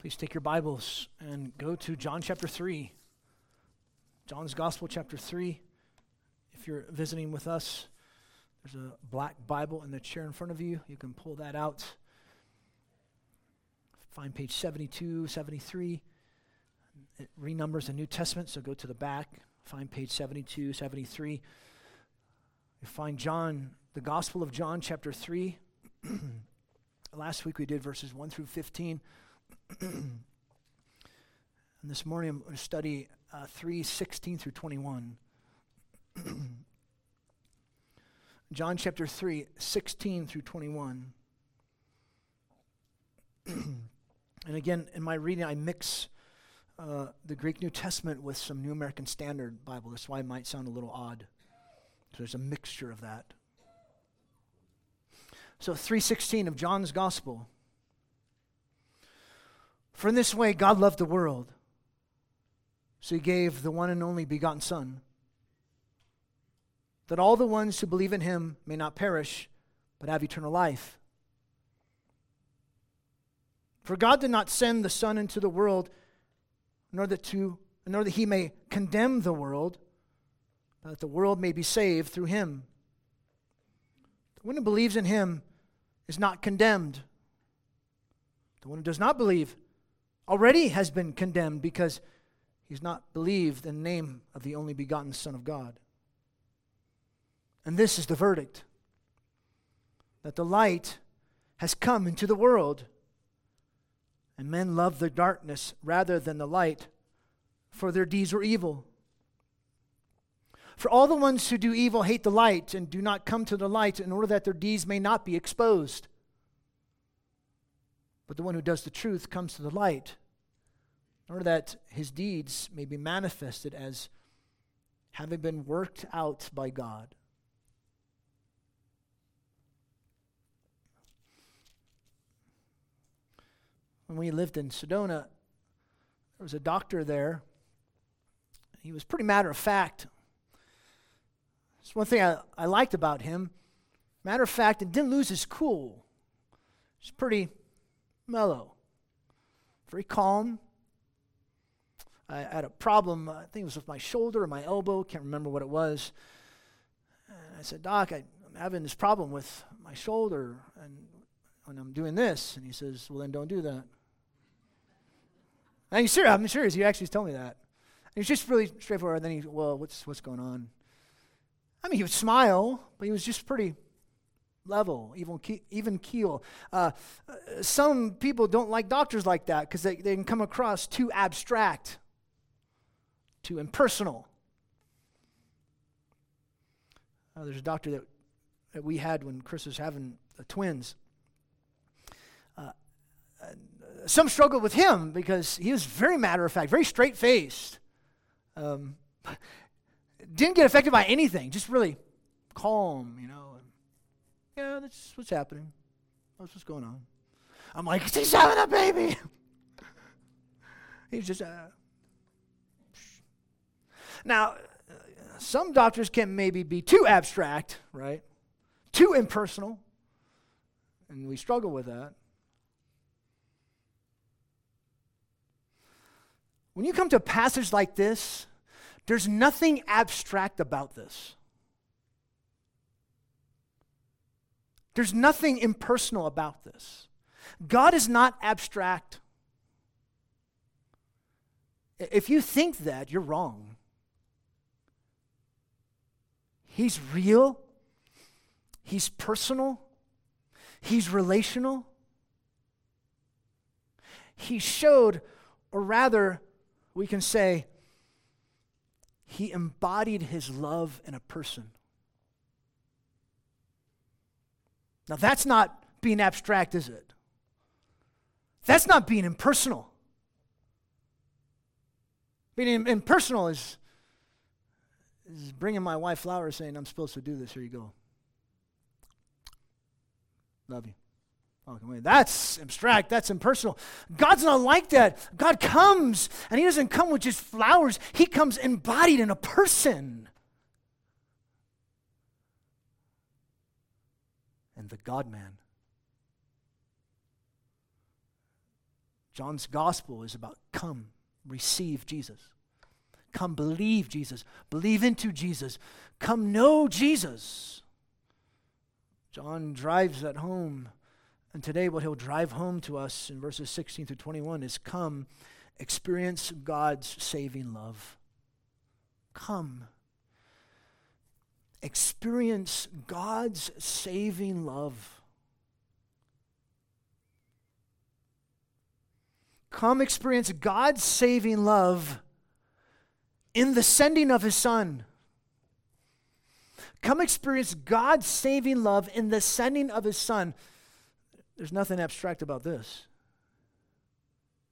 Please take your Bibles and go to John chapter 3. John's Gospel, chapter 3. If you're visiting with us, there's a black Bible in the chair in front of you. You can pull that out. Find page 72, 73. It renumbers the New Testament, so go to the back. Find page 72, 73. You find John, the Gospel of John, chapter 3. Last week we did verses 1 through 15. and this morning I'm going to study uh, 3 16 through 21. John chapter 3, 16 through 21. and again, in my reading, I mix uh, the Greek New Testament with some New American Standard Bible. That's why it might sound a little odd. So there's a mixture of that. So 316 of John's Gospel. For in this way God loved the world, so he gave the one and only begotten Son, that all the ones who believe in him may not perish, but have eternal life. For God did not send the Son into the world, nor that, to, nor that he may condemn the world, but that the world may be saved through him. The one who believes in him is not condemned. The one who does not believe already has been condemned because he's not believed in the name of the only begotten Son of God. And this is the verdict that the light has come into the world, and men love the darkness rather than the light, for their deeds were evil. For all the ones who do evil hate the light and do not come to the light in order that their deeds may not be exposed. But the one who does the truth comes to the light in order that his deeds may be manifested as having been worked out by God. When we lived in Sedona, there was a doctor there. He was pretty matter of fact. It's one thing I, I liked about him. Matter of fact, and didn't lose his cool. He's pretty mellow, very calm, I had a problem, I think it was with my shoulder or my elbow, can't remember what it was. And I said, Doc, I, am having this problem with my shoulder and when I'm doing this. And he says, Well, then don't do that. And he's serious, I'm serious. He actually told me that. And he's just really straightforward. And then he, Well, what's, what's going on? I mean, he would smile, but he was just pretty level, even, even keel. Uh, some people don't like doctors like that because they, they can come across too abstract too impersonal. Uh, there's a doctor that, that we had when Chris was having the twins. Uh, uh, some struggled with him because he was very matter of fact, very straight faced. Um, didn't get affected by anything, just really calm, you know. Yeah, that's what's happening. That's what's going on. I'm like, he's having a baby. he's just, uh, now, some doctors can maybe be too abstract, right? Too impersonal. And we struggle with that. When you come to a passage like this, there's nothing abstract about this. There's nothing impersonal about this. God is not abstract. If you think that, you're wrong. He's real, He's personal, He's relational. He showed, or rather, we can say, He embodied His love in a person. Now, that's not being abstract, is it? That's not being impersonal. Being impersonal is is bringing my wife flowers saying, I'm supposed to do this. Here you go. Love you. That's abstract. That's impersonal. God's not like that. God comes, and He doesn't come with just flowers, He comes embodied in a person. And the God man. John's gospel is about come, receive Jesus. Come believe Jesus. Believe into Jesus. Come know Jesus. John drives that home. And today, what he'll drive home to us in verses 16 through 21 is come, experience God's saving love. Come, experience God's saving love. Come, experience God's saving love in the sending of his son. Come experience God's saving love in the sending of his son. There's nothing abstract about this.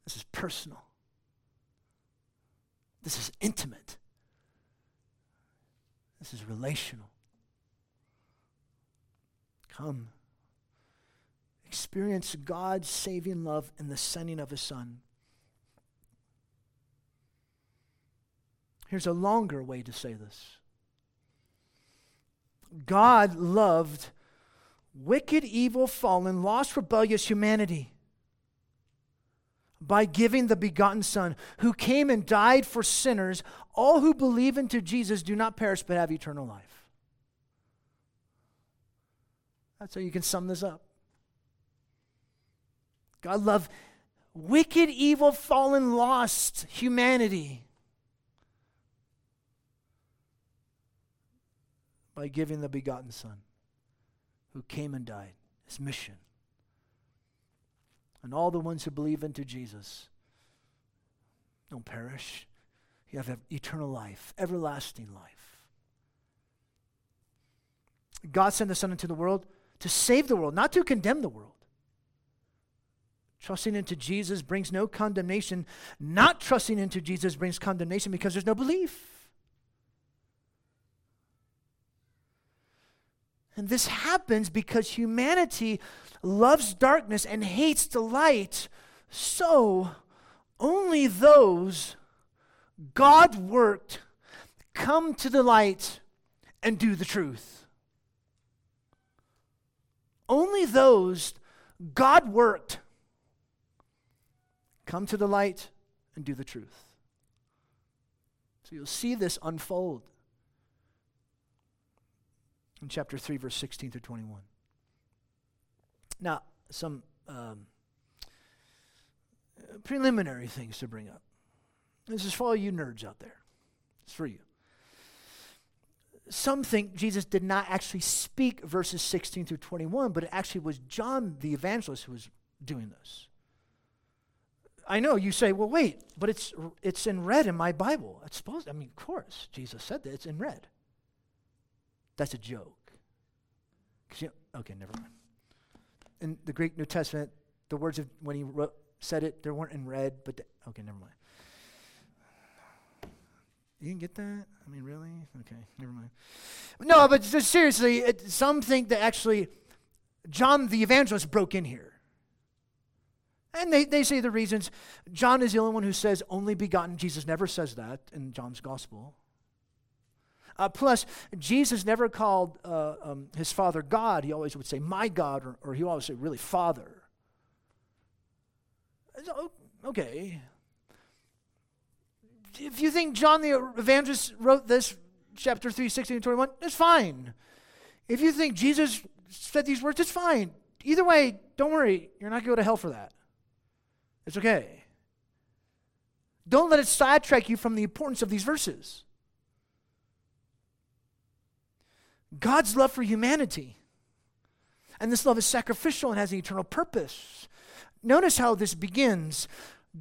This is personal. This is intimate. This is relational. Come. Experience God's saving love in the sending of his son. Here's a longer way to say this God loved wicked, evil, fallen, lost, rebellious humanity by giving the begotten Son, who came and died for sinners. All who believe into Jesus do not perish but have eternal life. That's how you can sum this up. God loved wicked, evil, fallen, lost humanity by giving the begotten Son who came and died, his mission. And all the ones who believe into Jesus don't perish. You have eternal life, everlasting life. God sent the Son into the world to save the world, not to condemn the world. Trusting into Jesus brings no condemnation. Not trusting into Jesus brings condemnation because there's no belief. And this happens because humanity loves darkness and hates the light. So, only those God worked come to the light and do the truth. Only those God worked come to the light and do the truth. So you'll see this unfold in chapter 3, verse 16 through 21. Now, some um, preliminary things to bring up. This is for all you nerds out there. It's for you. Some think Jesus did not actually speak verses 16 through 21, but it actually was John the evangelist who was doing this. I know you say, well, wait, but it's, it's in red in my Bible. It's supposed, I mean, of course, Jesus said that. It's in red. That's a joke. You, okay, never mind. In the Greek New Testament, the words of when he wrote, said it, they weren't in red, but the, okay, never mind. You didn't get that? I mean, really? Okay, never mind. No, but seriously, it, some think that actually John the evangelist broke in here. And they, they say the reasons. John is the only one who says only begotten. Jesus never says that in John's gospel. Uh, plus, Jesus never called uh, um, his father God. He always would say, my God, or, or he always say, really, Father. Okay. If you think John the Evangelist wrote this, chapter 3, 16 and 21, it's fine. If you think Jesus said these words, it's fine. Either way, don't worry. You're not going to go to hell for that. It's okay. Don't let it sidetrack you from the importance of these verses. God's love for humanity. And this love is sacrificial and has an eternal purpose. Notice how this begins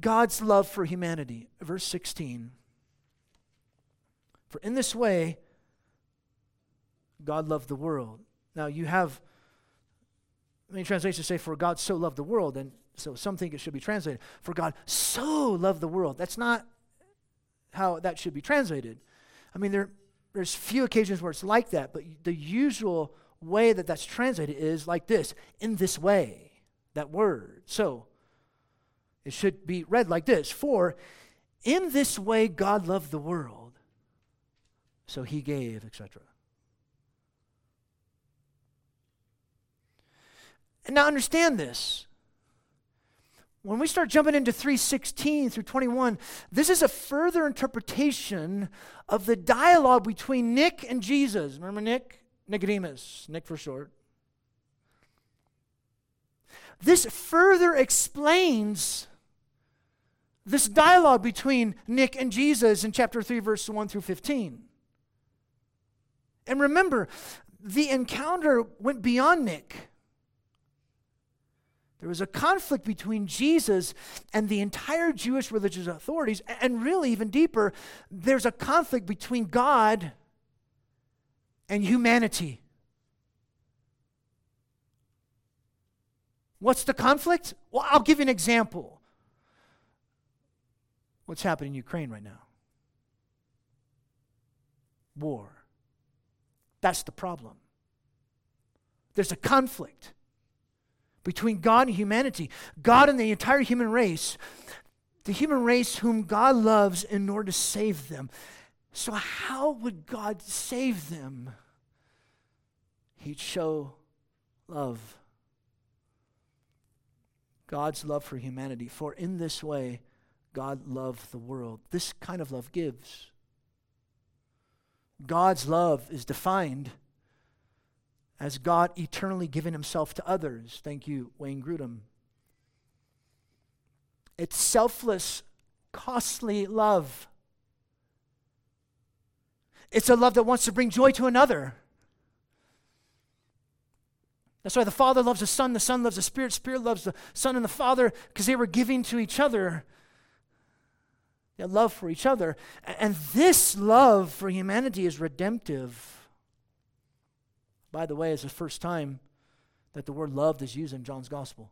God's love for humanity. Verse 16. For in this way, God loved the world. Now, you have many translations say, For God so loved the world. And so some think it should be translated, For God so loved the world. That's not how that should be translated. I mean, there there's few occasions where it's like that, but the usual way that that's translated is like this in this way, that word. So it should be read like this For in this way God loved the world, so he gave, etc. And now understand this. when we start jumping into 316 through 21, this is a further interpretation of the dialogue between Nick and Jesus. Remember Nick? Nicodemus, Nick for short. This further explains this dialogue between Nick and Jesus in chapter 3, verse 1 through 15. And remember, the encounter went beyond Nick. There was a conflict between Jesus and the entire Jewish religious authorities, and really, even deeper, there's a conflict between God and humanity. What's the conflict? Well, I'll give you an example. What's happening in Ukraine right now? War. That's the problem. There's a conflict between God and humanity, God and the entire human race, the human race whom God loves in order to save them. So, how would God save them? He'd show love. God's love for humanity. For in this way, God loved the world. This kind of love gives. God's love is defined as God eternally giving himself to others. Thank you, Wayne Grudem. It's selfless, costly love. It's a love that wants to bring joy to another. That's why the Father loves the Son, the Son loves the Spirit, Spirit loves the Son and the Father, because they were giving to each other. Love for each other. And this love for humanity is redemptive. By the way, it's the first time that the word loved is used in John's gospel.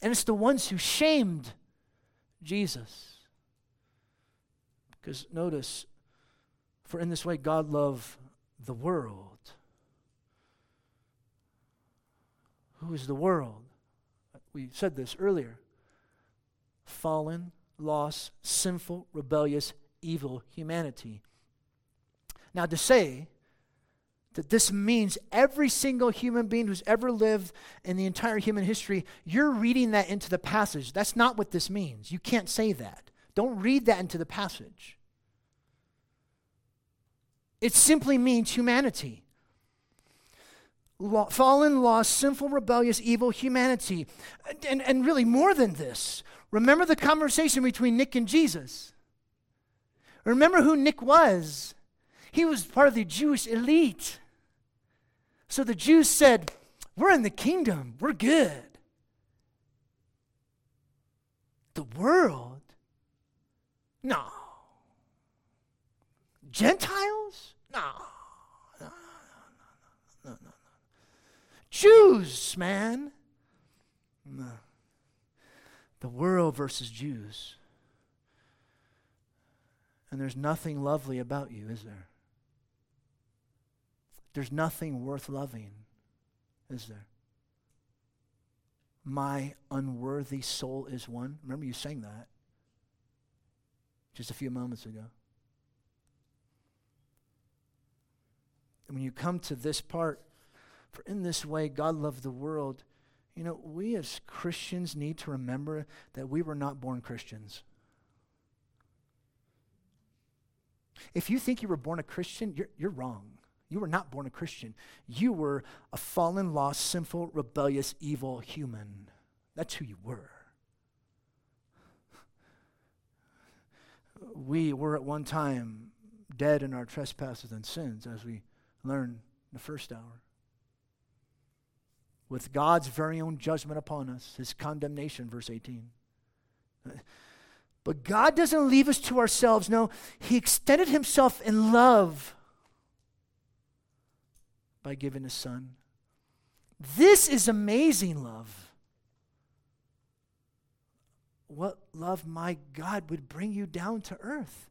And it's the ones who shamed Jesus. Because notice, for in this way God loved the world. Who is the world? We said this earlier. Fallen, lost, sinful, rebellious, evil humanity. Now, to say that this means every single human being who's ever lived in the entire human history, you're reading that into the passage. That's not what this means. You can't say that. Don't read that into the passage. It simply means humanity. fallen, lost, sinful, rebellious, evil humanity. And, and really, more than this, remember the conversation between Nick and Jesus. Remember who Nick was. He was part of the Jewish elite. So the Jews said, We're in the kingdom, we're good. The world? No. Gentiles? No. No, no, no, no, no, no. Jews, man. No. The world versus Jews. And there's nothing lovely about you, is there? There's nothing worth loving, is there? My unworthy soul is one. Remember, you sang that just a few moments ago. And when you come to this part, for in this way God loved the world, you know, we as Christians need to remember that we were not born Christians. If you think you were born a Christian, you're, you're wrong. You were not born a Christian. You were a fallen, lost, sinful, rebellious, evil human. That's who you were. We were at one time dead in our trespasses and sins, as we learned in the first hour. With God's very own judgment upon us, his condemnation, verse 18. But God doesn't leave us to ourselves. No, he extended himself in love by giving his son. This is amazing love. What love, my God, would bring you down to earth?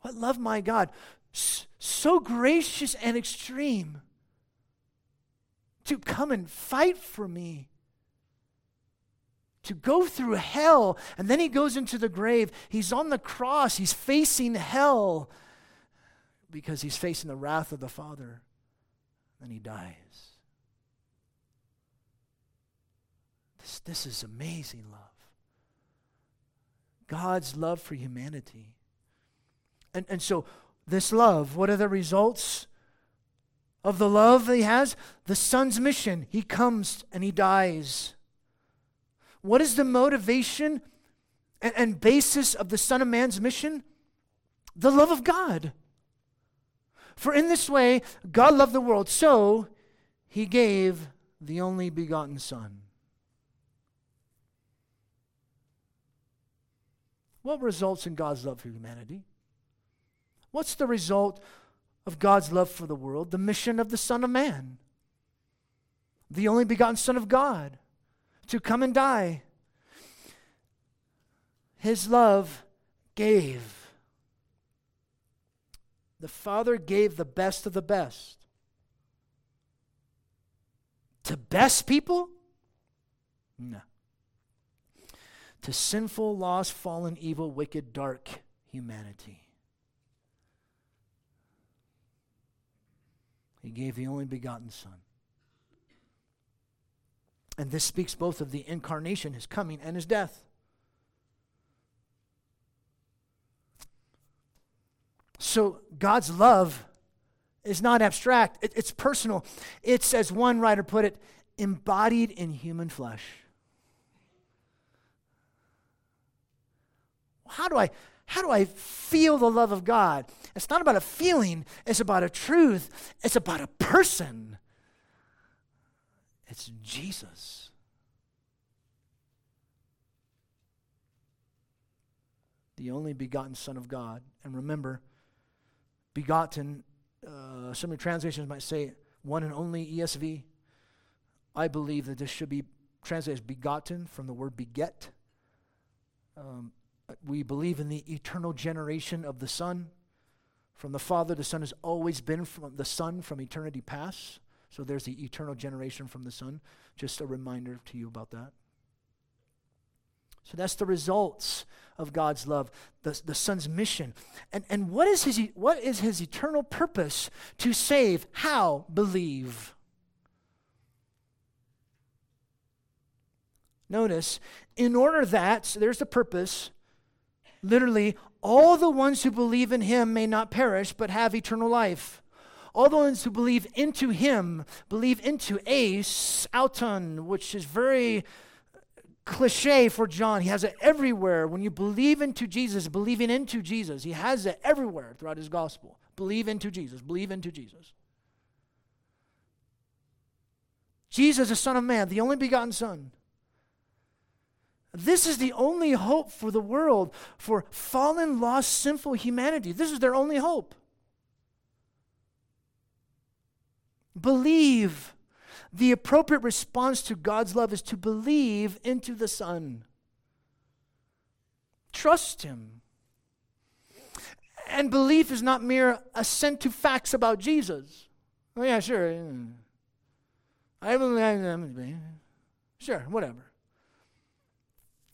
What love, my God, so gracious and extreme to come and fight for me, to go through hell. And then he goes into the grave. He's on the cross, he's facing hell because he's facing the wrath of the Father. Then he dies. This, this is amazing love. God's love for humanity. And, and so, this love, what are the results of the love he has? The Son's mission. He comes and he dies. What is the motivation and, and basis of the Son of Man's mission? The love of God. For in this way, God loved the world, so he gave the only begotten Son. What results in God's love for humanity? What's the result of God's love for the world? The mission of the Son of Man, the only begotten Son of God, to come and die. His love gave the Father gave the best of the best. To best people? No. To sinful, lost, fallen, evil, wicked, dark humanity. He gave the only begotten Son. And this speaks both of the incarnation, his coming, and his death. So God's love is not abstract, it, it's personal. It's, as one writer put it, embodied in human flesh. How do I how do I feel the love of God? It's not about a feeling, it's about a truth, it's about a person. It's Jesus. The only begotten Son of God. And remember, begotten. Uh, some translations might say one and only ESV. I believe that this should be translated as begotten from the word beget. Um, we believe in the eternal generation of the Son. From the Father, the Son has always been from the Son from eternity past. So there's the eternal generation from the Son. Just a reminder to you about that. So that's the results of God's love, the, the Son's mission. And, and what, is his, what is his eternal purpose to save? How? Believe. Notice, in order that, so there's the purpose, literally, all the ones who believe in him may not perish, but have eternal life. All the ones who believe into him, believe into eis, auton, which is very cliche for John. He has it everywhere. When you believe into Jesus, believing into Jesus, he has it everywhere throughout his gospel. Believe into Jesus, believe into Jesus. Jesus, the Son of Man, the only begotten Son. This is the only hope for the world, for fallen, lost, sinful humanity. This is their only hope. Believe the appropriate response to God's love is to believe into the Son. Trust Him. And belief is not mere assent to facts about Jesus. Oh, yeah, sure. I believe. Sure, whatever.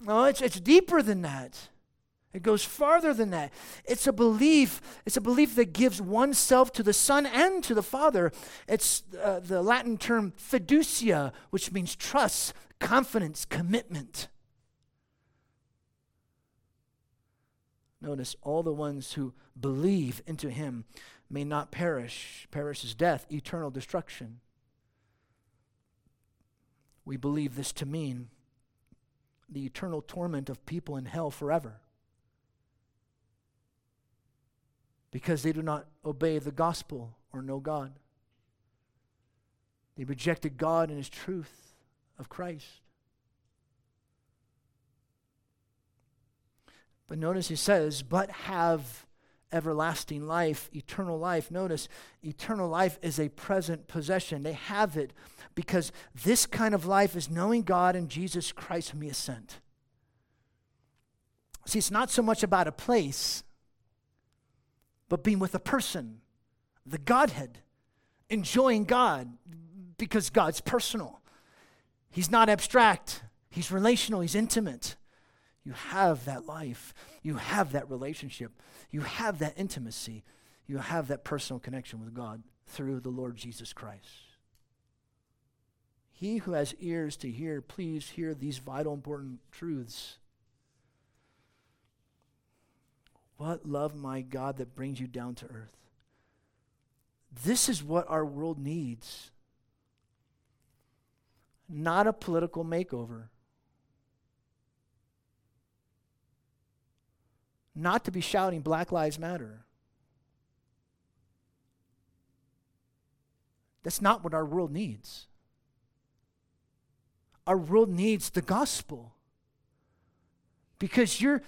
No, it's, it's deeper than that. It goes farther than that. It's a belief. It's a belief that gives oneself to the Son and to the Father. It's uh, the Latin term fiducia, which means trust, confidence, commitment. Notice all the ones who believe into him may not perish. Perish is death, eternal destruction. We believe this to mean the eternal torment of people in hell forever. because they do not obey the gospel or know God. They rejected God and His truth of Christ. But notice he says, but have everlasting life, eternal life. Notice, eternal life is a present possession. They have it because this kind of life is knowing God and Jesus Christ whom He has sent. See, it's not so much about a place but being with a person, the Godhead, enjoying God because God's personal. He's not abstract, He's relational, He's intimate. You have that life, you have that relationship, you have that intimacy, you have that personal connection with God through the Lord Jesus Christ. He who has ears to hear, please hear these vital, important truths. What love, my God, that brings you down to earth. This is what our world needs. Not a political makeover. Not to be shouting Black Lives Matter. That's not what our world needs. Our world needs the gospel. Because you're,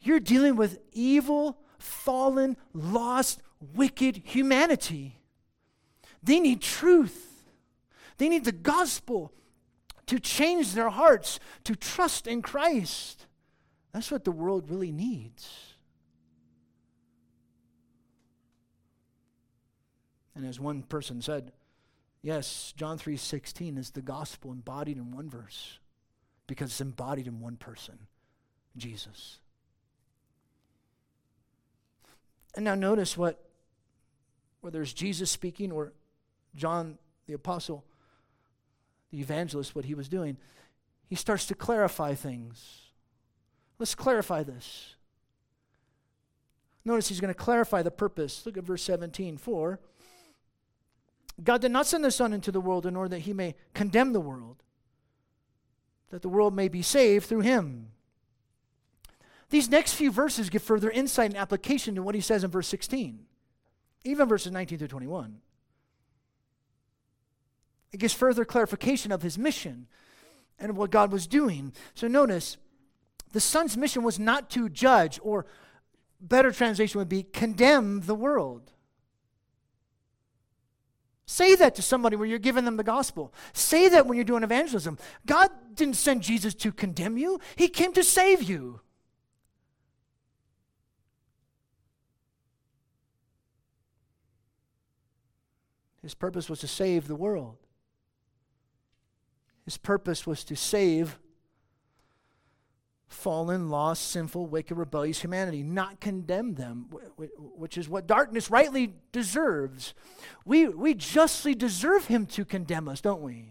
you're dealing with evil, fallen, lost, wicked humanity. They need truth, they need the gospel to change their hearts, to trust in Christ. That's what the world really needs. And as one person said, yes, John 3:16 is the gospel embodied in one verse because it's embodied in one person, Jesus. And now notice what whether it's Jesus speaking or John the apostle, the evangelist what he was doing, he starts to clarify things. Let's clarify this. Notice he's going to clarify the purpose. Look at verse 17. For God did not send the Son into the world in order that he may condemn the world, that the world may be saved through him. These next few verses give further insight and application to what he says in verse 16, even verses 19 through 21. It gives further clarification of his mission and of what God was doing. So notice, the Son's mission was not to judge, or better translation would be condemn the world. Say that to somebody when you're giving them the gospel. Say that when you're doing evangelism. God didn't send Jesus to condemn you, He came to save you. His purpose was to save the world. His purpose was to save fallen, lost, sinful, wicked, rebellious humanity, not condemn them, which is what darkness rightly deserves. We, we justly deserve him to condemn us, don't we?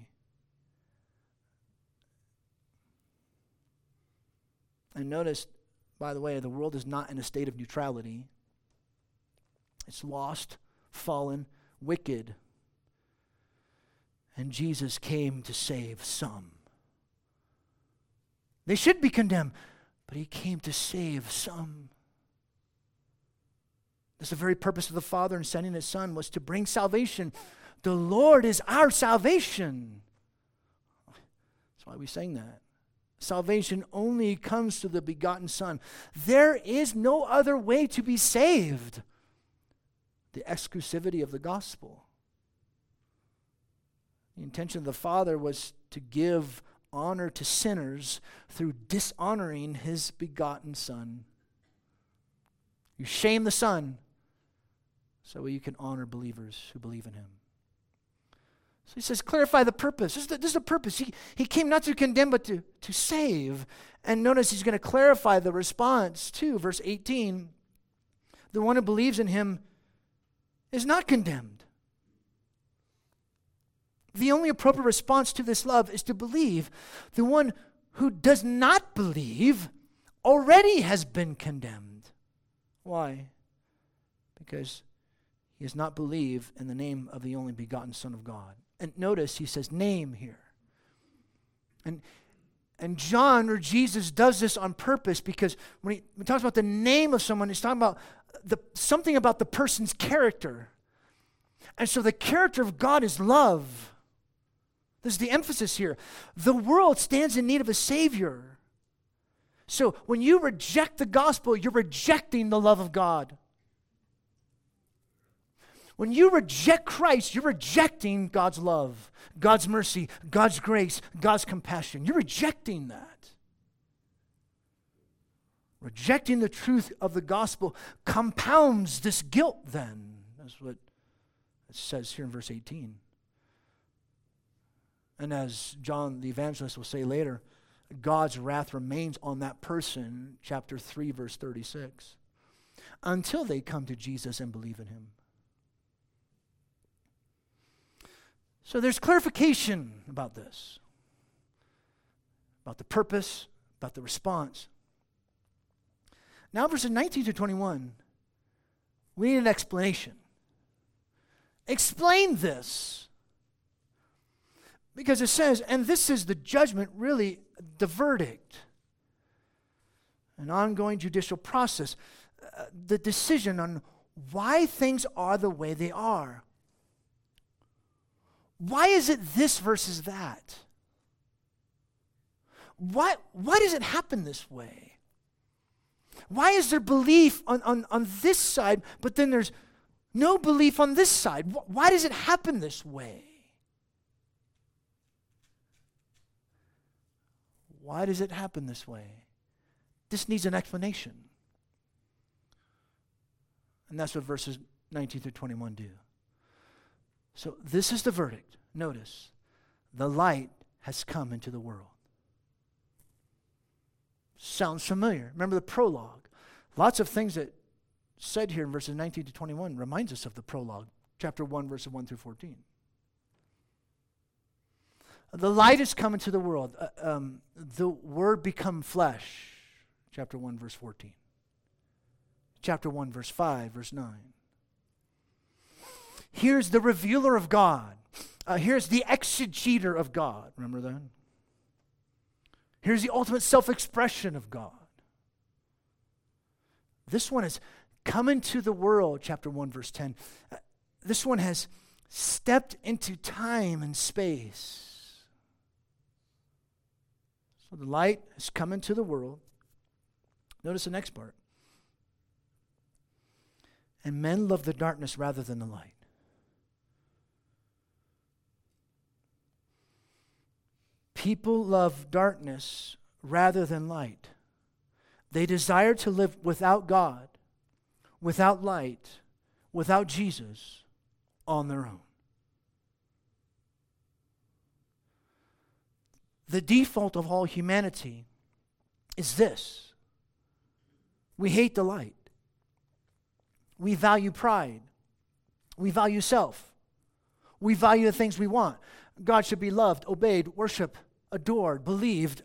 And notice, by the way, the world is not in a state of neutrality. It's lost, fallen, wicked. And Jesus came to save some. They should be condemned, but he came to save some. That's the very purpose of the Father in sending his Son was to bring salvation. The Lord is our salvation. That's why we sing that. Salvation only comes through the begotten Son. There is no other way to be saved. The exclusivity of the gospel. The intention of the Father was to give honor to sinners through dishonoring his begotten Son. You shame the Son so you can honor believers who believe in him. So he says, clarify the purpose. This is the, this is the purpose. He, he came not to condemn, but to, to save. And notice he's going to clarify the response too. Verse 18 the one who believes in him is not condemned. The only appropriate response to this love is to believe. The one who does not believe already has been condemned. Why? Because he has not believed in the name of the only begotten Son of God. And notice he says name here. And and John or Jesus does this on purpose because when he, when he talks about the name of someone, he's talking about the, something about the person's character. And so the character of God is love. This is the emphasis here. The world stands in need of a Savior. So when you reject the gospel, you're rejecting the love of God. When you reject Christ, you're rejecting God's love, God's mercy, God's grace, God's compassion. You're rejecting that. Rejecting the truth of the gospel compounds this guilt, then. That's what it says here in verse 18. And as John the evangelist will say later, God's wrath remains on that person, chapter 3, verse 36, until they come to Jesus and believe in him. So there's clarification about this, about the purpose, about the response. Now, verses 19 to 21, we need an explanation. Explain this. Because it says, and this is the judgment, really, the verdict, an ongoing judicial process, uh, the decision on why things are the way they are. Why is it this versus that? Why, why does it happen this way? Why is there belief on, on, on this side, but then there's no belief on this side? Why does it happen this way? Why does it happen this way? This needs an explanation. And that's what verses 19 through 21 do. So, this is the verdict. Notice, the light has come into the world. Sounds familiar. Remember the prologue. Lots of things that said here in verses 19 to 21 reminds us of the prologue, chapter 1, verses 1 through 14. The light has come into the world. Uh, um, the word become flesh, chapter 1, verse 14. Chapter 1, verse 5, verse 9. Here's the revealer of God. Uh, here's the exegeter of God. Remember that? Here's the ultimate self expression of God. This one has come into the world, chapter 1, verse 10. Uh, this one has stepped into time and space. So the light has come into the world. Notice the next part. And men love the darkness rather than the light. People love darkness rather than light. They desire to live without God, without light, without Jesus on their own. The default of all humanity is this we hate the light, we value pride, we value self, we value the things we want. God should be loved, obeyed, worshiped, adored, believed,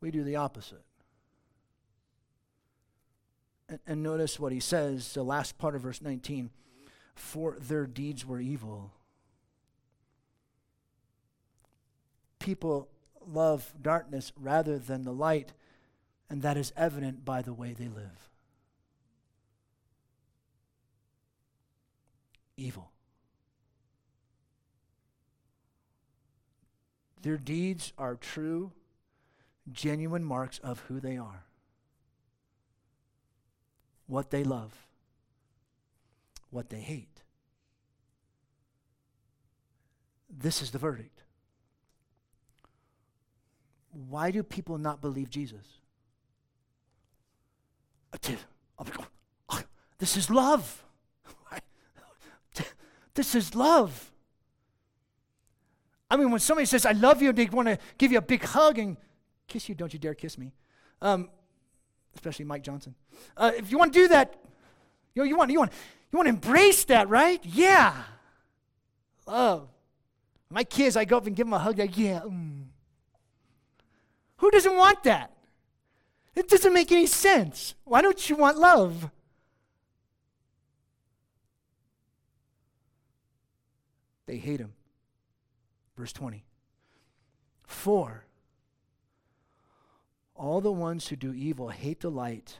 we do the opposite. And, and, notice what he says, the last part of verse 19 for their deeds were evil. People love darkness rather than the light, and that is evident by the way they live. Evil. Their deeds are true, genuine marks of who they are, what they love, what they hate. This is the verdict. Why do people not believe Jesus? This is love. This is love. I mean, when somebody says, I love you, and they want to give you a big hug and kiss you. Don't you dare kiss me. Um, especially Mike Johnson. Uh, if you want to do that, you, know, you, want, you, want, you want to embrace that, right? Yeah. Love. My kids, I go up and give them a hug, like, yeah. Mm. Who doesn't want that? It doesn't make any sense. Why don't you want love? They hate him. Verse 20. For all the ones who do evil hate the light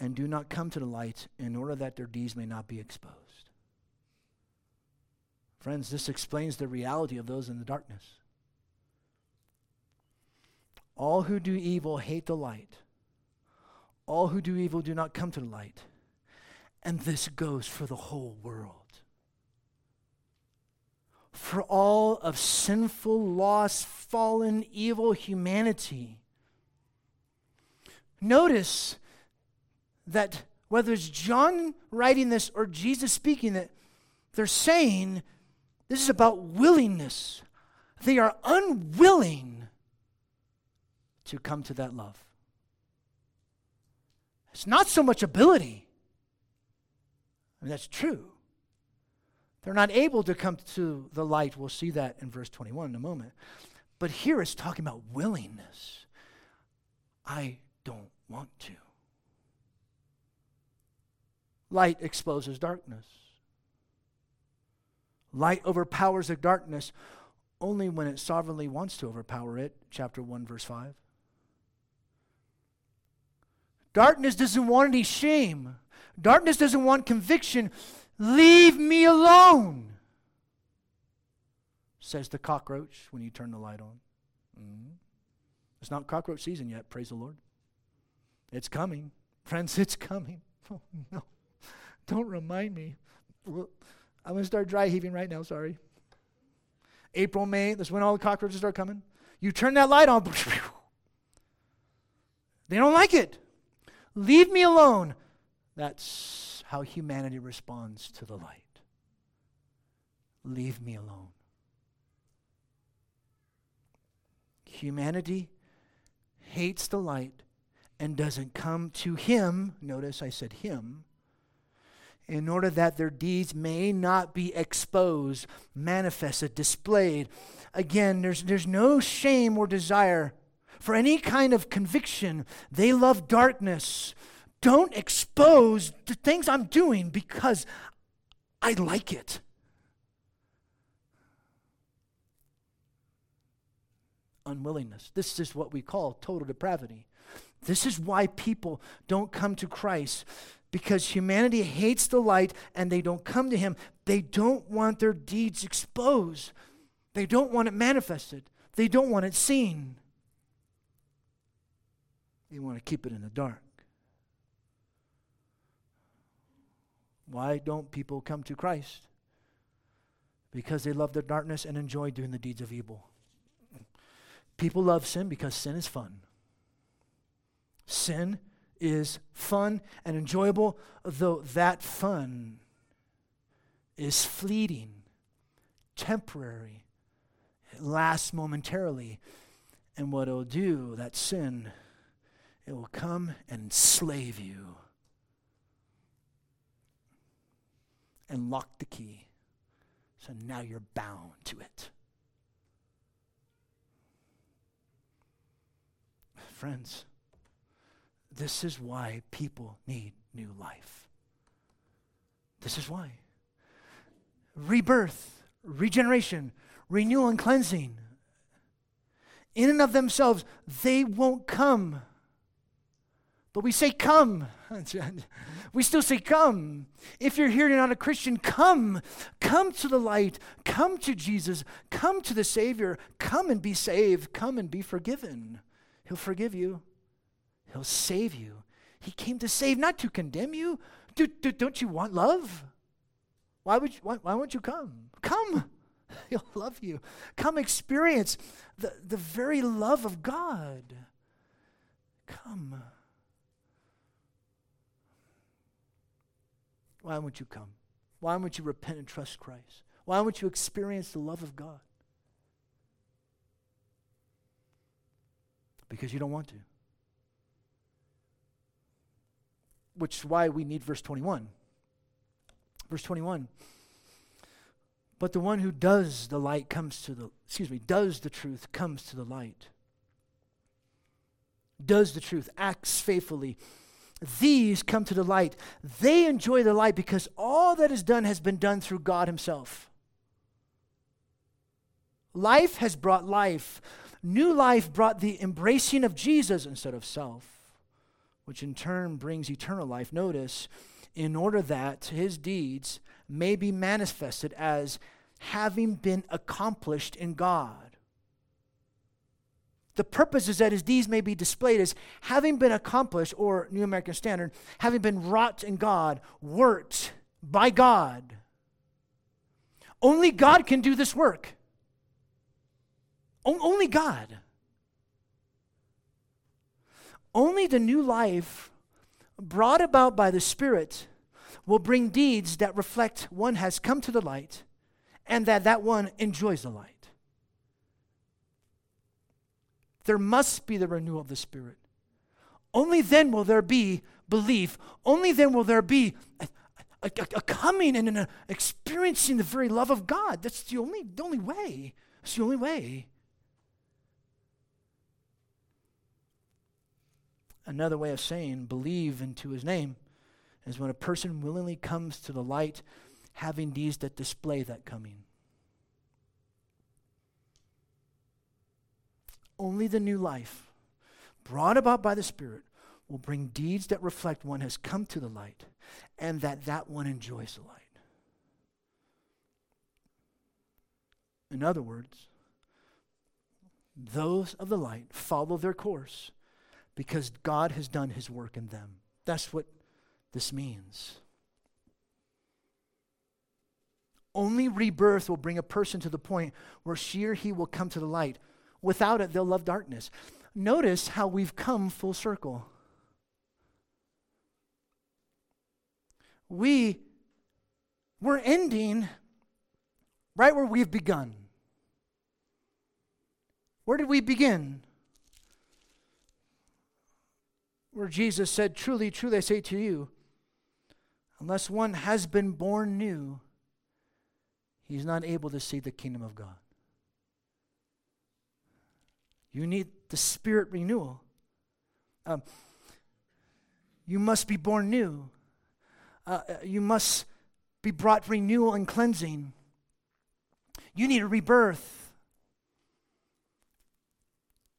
and do not come to the light in order that their deeds may not be exposed. Friends, this explains the reality of those in the darkness. All who do evil hate the light. All who do evil do not come to the light. And this goes for the whole world for all of sinful, lost, fallen, evil humanity. Notice that whether it's John writing this or Jesus speaking it, they're saying this is about willingness. They are unwilling to come to that love. It's not so much ability. I mean, that's true. They're not able to come to the light. We'll see that in verse 21 in a moment. But here it's talking about willingness. I don't want to. Light exposes darkness. Light overpowers the darkness only when it sovereignly wants to overpower it. Chapter 1, verse 5. Darkness doesn't want any shame. Darkness doesn't want conviction. Leave me alone, says the cockroach when you turn the light on. Mm-hmm. It's not cockroach season yet, praise the Lord. It's coming. Friends, it's coming. Oh, no. Don't remind me. I'm going to start dry heaving right now, sorry. April, May, that's when all the cockroaches start coming. You turn that light on. They don't like it. Leave me alone. That's how humanity responds to the light. Leave me alone. Humanity hates the light and doesn't come to Him. Notice I said Him. In order that their deeds may not be exposed, manifested, displayed. Again, there's, there's no shame or desire for any kind of conviction. They love darkness. Don't expose the things I'm doing because I like it. Unwillingness. This is what we call total depravity. This is why people don't come to Christ because humanity hates the light and they don't come to Him. They don't want their deeds exposed, they don't want it manifested, they don't want it seen. They want to keep it in the dark. Why don't people come to Christ? Because they love the darkness and enjoy doing the deeds of evil. People love sin because sin is fun. Sin is fun and enjoyable, though that fun is fleeting, temporary, it lasts momentarily. And what it'll do, that sin, it will come and enslave you and lock the key. So now you're bound to it. Friends, this is why people need new life. This is why. Rebirth, regeneration, renewal, and cleansing. In and of themselves, they won't come. But we say, come. we still say, come. If you're here and not a Christian, come. Come to the light. Come to Jesus. Come to the Savior. Come and be saved. Come and be forgiven. He'll forgive you. He'll save you. He came to save, not to condemn you. Do, do, don't you want love? Why, would you, why, why won't you come? Come. He'll love you. Come experience the, the very love of God. Come. Why won't you come? Why won't you repent and trust Christ? Why won't you experience the love of God? Because you don't want to which is why we need verse 21. Verse 21. But the one who does the light comes to the, excuse me, does the truth comes to the light. Does the truth, acts faithfully. These come to the light. They enjoy the light because all that is done has been done through God Himself. Life has brought life. New life brought the embracing of Jesus instead of self which in turn brings eternal life. Notice, in order that his deeds may be manifested as having been accomplished in God. The purpose is that his deeds may be displayed as having been accomplished, or New American Standard, having been wrought in God, worked by God. Only God can do this work. O- only God. Only the new life brought about by the Spirit will bring deeds that reflect one has come to the light and that that one enjoys the light. There must be the renewal of the Spirit. Only then will there be belief. Only then will there be a, a, a, coming and an uh, experiencing the very love of God. That's the only, the only way. It's the only way. Another way of saying believe into his name is when a person willingly comes to the light having deeds that display that coming. Only the new life, brought about by the Spirit, will bring deeds that reflect one has come to the light and that that one enjoys the light. In other words, those of the light follow their course because God has done his work in them. That's what this means. Only rebirth will bring a person to the point where she or he will come to the light. Without it, they'll love darkness. Notice how we've come full circle. We we're ending right where we've begun. Where did we begin? Where Jesus said, Truly, truly, I say to you, unless one has been born new, he's not able to see the kingdom of God. You need the spirit renewal. Um, you must be born new. Uh, uh, you must be brought renewal and cleansing. You need a rebirth.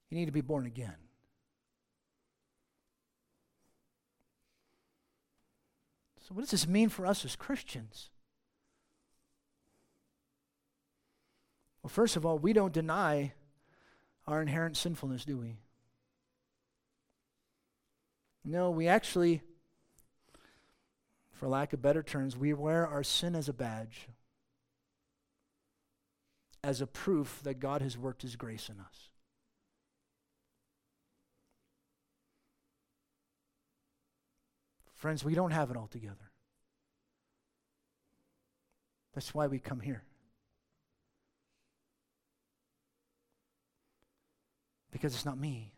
You need to be born again. So, what does this mean for us as Christians? Well, first of all, we don't deny our inherent sinfulness, do we? No, we actually for lack of better terms, we wear our sin as a badge, as a proof that God has worked his grace in us. Friends, we don't have it all together. That's why we come here. Because it's not me,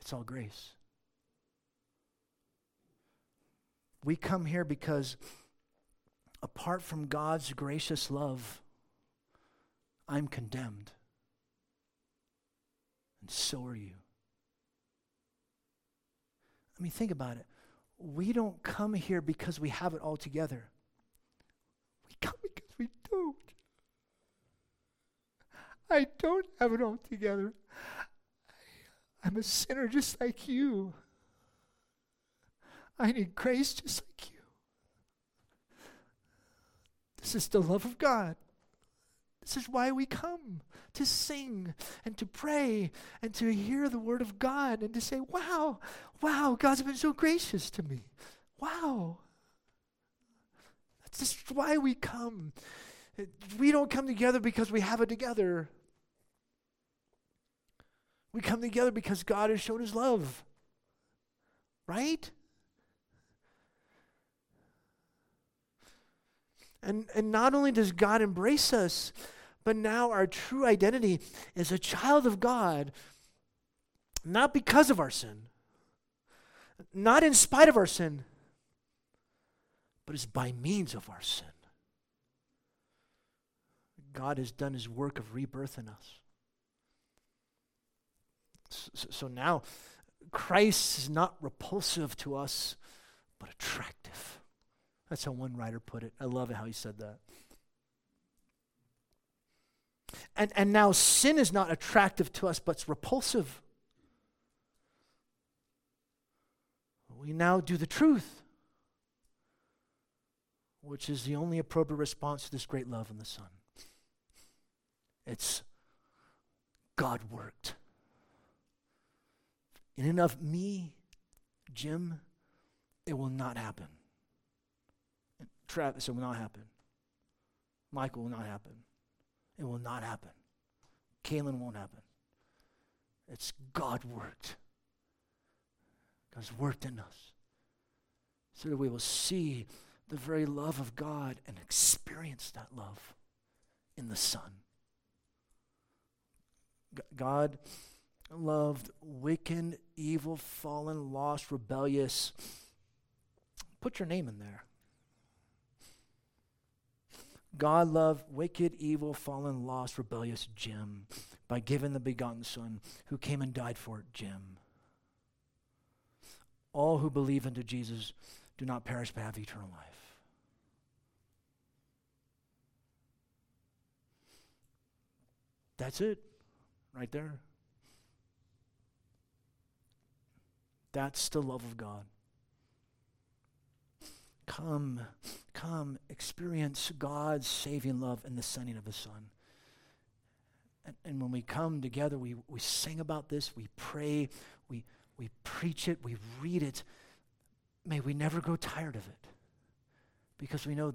it's all grace. We come here because apart from God's gracious love, I'm condemned. And so are you. I mean, think about it. We don't come here because we have it all together. We come because we don't. I don't have it all together. I'm a sinner just like you. I need grace just like you. This is the love of God. This is why we come to sing and to pray and to hear the word of God and to say, wow, wow, God's been so gracious to me. Wow. That's just why we come. We don't come together because we have it together. We come together because God has shown his love. Right? And, and not only does God embrace us, but now our true identity is a child of God, not because of our sin, not in spite of our sin, but it's by means of our sin. God has done his work of rebirth in us. So, now, Christ is not repulsive to us, but attractive. That's how one writer put it. I love how he said that. And, and now sin is not attractive to us, but it's repulsive. We now do the truth, which is the only appropriate response to this great love in the Son. It's God worked. And of me, Jim, it will not happen. Travis, it will not happen. Michael will not happen. It will not happen. Kaylin won't happen. It's God worked. God's worked in us. So that we will see the very love of God and experience that love in the Son. God loved wicked, evil, fallen, lost, rebellious. Put your name in there. God loved wicked, evil, fallen, lost, rebellious Jim by giving the begotten Son who came and died for it, Jim. All who believe into Jesus do not perish but have eternal life. That's it, right there. That's the love of God. Come, come, experience God's saving love in the sending of His Son. And, and when we come together, we, we sing about this, we pray, we, we preach it, we read it. May we never grow tired of it. Because we know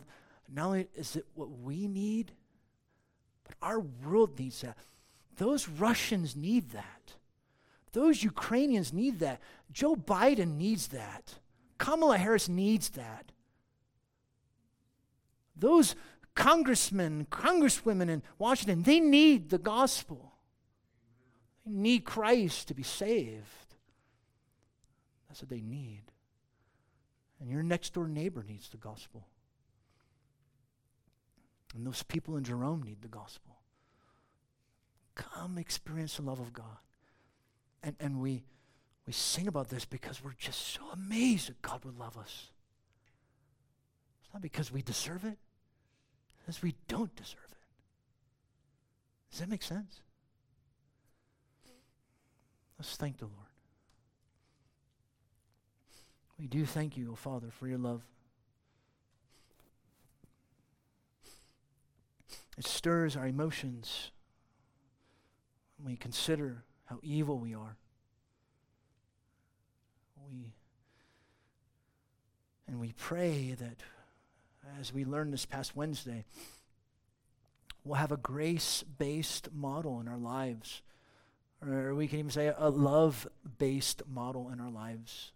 not only is it what we need, but our world needs that. Those Russians need that. Those Ukrainians need that. Joe Biden needs that. Kamala Harris needs that. Those congressmen, congresswomen in Washington, they need the gospel. They need Christ to be saved. That's what they need. And your next door neighbor needs the gospel. And those people in Jerome need the gospel. Come experience the love of God. And, and we, we sing about this because we're just so amazed that God would love us. It's not because we deserve it, it's because we don't deserve it. Does that make sense? Let's thank the Lord. We do thank you, O oh Father, for your love. It stirs our emotions when we consider how evil we are. We and we pray that as we learned this past Wednesday, we'll have a grace-based model in our lives. Or we can even say a love-based model in our lives.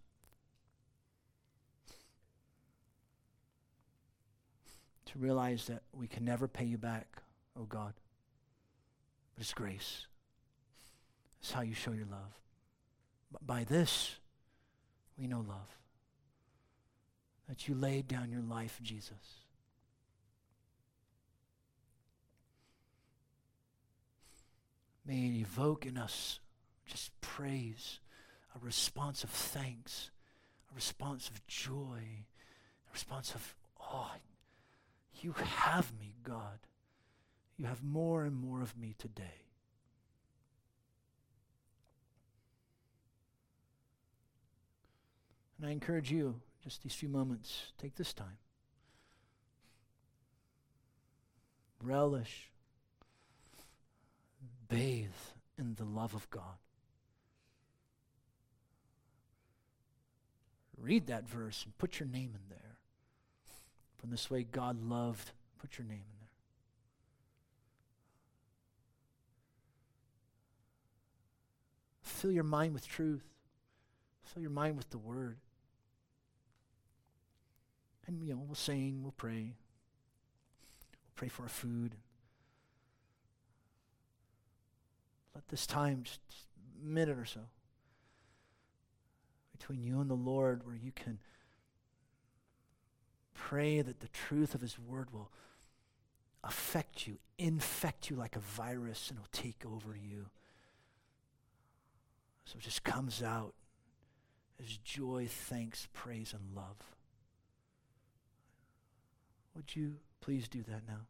to realize that we can never pay you back, oh God. But it's grace. It's how you show your love. By this, we know love. That you laid down your life, Jesus. May it evoke in us just praise, a response of thanks, a response of joy, a response of, oh, you have me, God. You have more and more of me today. And I encourage you, just these few moments, take this time. Relish, bathe in the love of God. Read that verse and put your name in there. From this way God loved, put your name in there. Fill your mind with truth. Fill your mind with the word. And you know, we'll sing, we'll pray. We'll pray for our food. Let this time, just a minute or so, between you and the Lord, where you can pray that the truth of His Word will affect you, infect you like a virus, and will take over you. So it just comes out as joy, thanks, praise, and love. Would you please do that now?